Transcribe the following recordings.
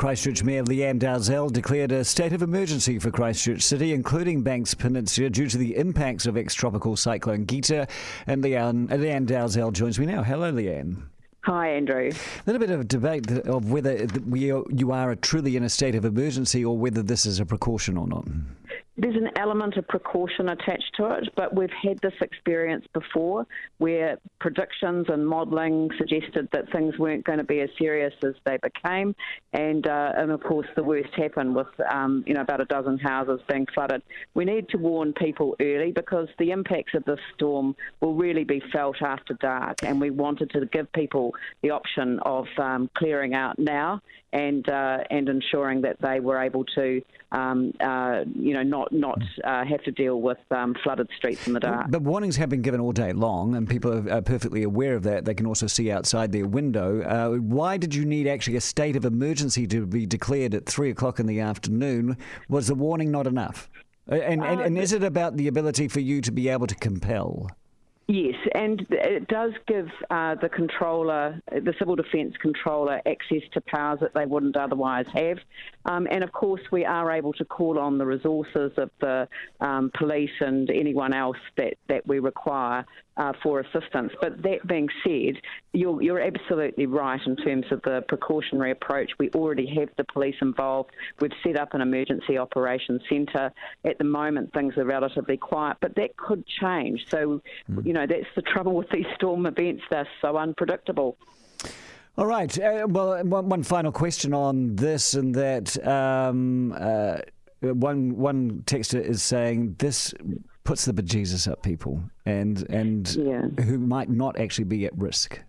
Christchurch Mayor Lianne Dalziel declared a state of emergency for Christchurch City, including Banks Peninsula, due to the impacts of ex-tropical cyclone Gita. And Lianne, Lianne Dalziel joins me now. Hello, Lianne. Hi, Andrew. A little bit of debate of whether we are, you are truly in a state of emergency or whether this is a precaution or not there's an element of precaution attached to it, but we've had this experience before where predictions and modelling suggested that things weren't going to be as serious as they became, and uh, and of course the worst happened with um, you know about a dozen houses being flooded. We need to warn people early because the impacts of this storm will really be felt after dark, and we wanted to give people the option of um, clearing out now and uh, and ensuring that they were able to um, uh, you know not not uh, have to deal with um, flooded streets in the dark. But warnings have been given all day long, and people are perfectly aware of that. They can also see outside their window. Uh, why did you need actually a state of emergency to be declared at three o'clock in the afternoon? Was the warning not enough? And, and, and is it about the ability for you to be able to compel? Yes, and it does give uh, the controller, the civil defence controller, access to powers that they wouldn't otherwise have. Um, and of course, we are able to call on the resources of the um, police and anyone else that, that we require uh, for assistance. But that being said, you're, you're absolutely right in terms of the precautionary approach. We already have the police involved. We've set up an emergency operations centre. At the moment, things are relatively quiet, but that could change. So, you know, that's the trouble with these storm events. They're so unpredictable. All right. Uh, well, one, one, final question on this and that. Um, uh, one one texter is saying this puts the bejesus up people and and yeah. who might not actually be at risk.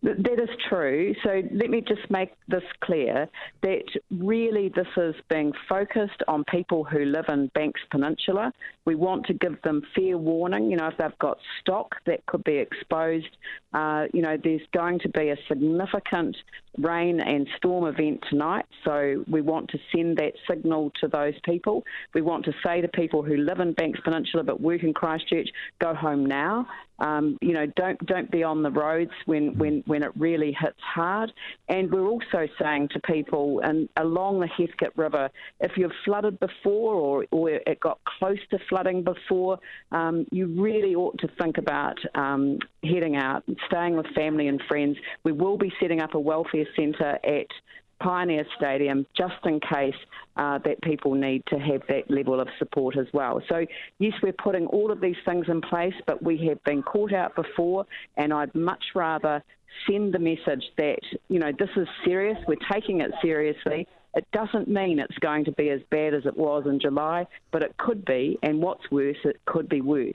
That is true. So let me just make this clear that really this is being focused on people who live in Banks Peninsula. We want to give them fair warning. You know, if they've got stock that could be exposed, uh, you know, there's going to be a significant rain and storm event tonight. So we want to send that signal to those people. We want to say to people who live in Banks Peninsula but work in Christchurch, go home now. Um, you know, don't don't be on the roads when, when, when it really hits hard. And we're also saying to people and along the Heathcote River, if you've flooded before or, or it got close to flooding before, um, you really ought to think about um, heading out, staying with family and friends. We will be setting up a welfare centre at Pioneer Stadium just in case uh, that people need to have that level of support as well. So, yes, we're putting all of these things in place, but we have been caught out before, and I'd much rather send the message that, you know, this is serious, we're taking it seriously. It doesn't mean it's going to be as bad as it was in July, but it could be, and what's worse, it could be worse.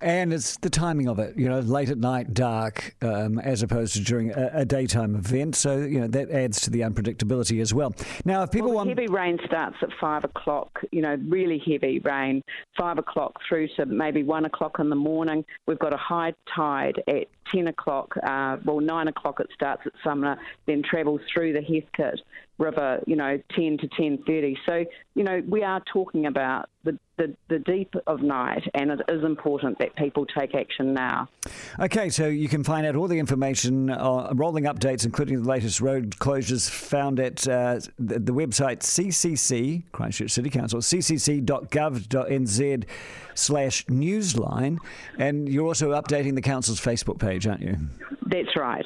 And it's the timing of it, you know, late at night, dark, um, as opposed to during a, a, daytime event. So, you know, that adds to the unpredictability as well. Now, if people well, want. Heavy rain starts at five o'clock, you know, really heavy rain, five o'clock through to maybe one o'clock in the morning. We've got a high tide at 10 o'clock, uh, well, 9 o'clock it starts at Sumner, then travels through the Heathcote River, you know, 10 to 10.30. So, you know, we are talking about the, the, the deep of night, and it is important that people take action now. Okay, so you can find out all the information, uh, rolling updates, including the latest road closures, found at uh, the, the, website CCC, Christchurch City Council, ccc.gov.nz slash newsline. And you're also updating the council's Facebook page, aren't you? That's right.